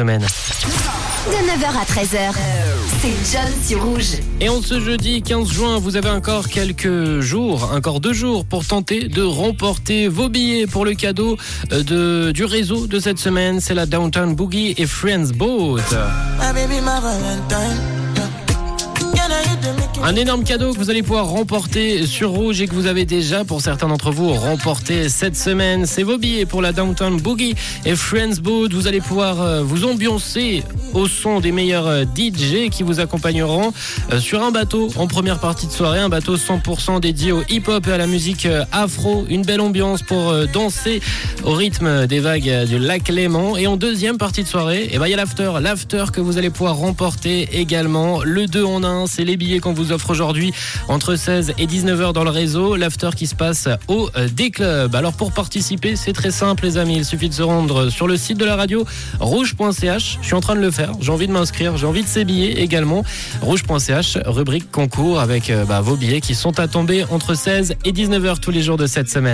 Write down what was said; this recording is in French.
semaine. De 9h à 13h, c'est John sur Rouge. Et en ce jeudi 15 juin, vous avez encore quelques jours, encore deux jours pour tenter de remporter vos billets pour le cadeau euh, de, du réseau de cette semaine. C'est la Downtown Boogie et Friends Boat. Un énorme cadeau que vous allez pouvoir remporter sur Rouge et que vous avez déjà, pour certains d'entre vous, remporté cette semaine. C'est vos billets pour la Downtown Boogie et Friends Boat. Vous allez pouvoir euh, vous ambiancer au son des meilleurs euh, DJ qui vous accompagneront euh, sur un bateau en première partie de soirée. Un bateau 100% dédié au hip-hop et à la musique afro. Une belle ambiance pour danser au rythme des vagues du lac Léman. Et en deuxième partie de soirée, eh ben, il y a l'after. L'after que vous allez pouvoir remporter également. Le 2 en 1, c'est les billets qu'on vous offre aujourd'hui entre 16 et 19h dans le réseau. L'after qui se passe au euh, D-Club. Alors pour participer, c'est très simple les amis. Il suffit de se rendre sur le site de la radio rouge.ch. Je suis en train de le faire. J'ai envie de m'inscrire. J'ai envie de ces billets également. Rouge.ch, rubrique concours avec euh, bah, vos billets qui sont à tomber entre 16 et 19h tous les jours de cette semaine.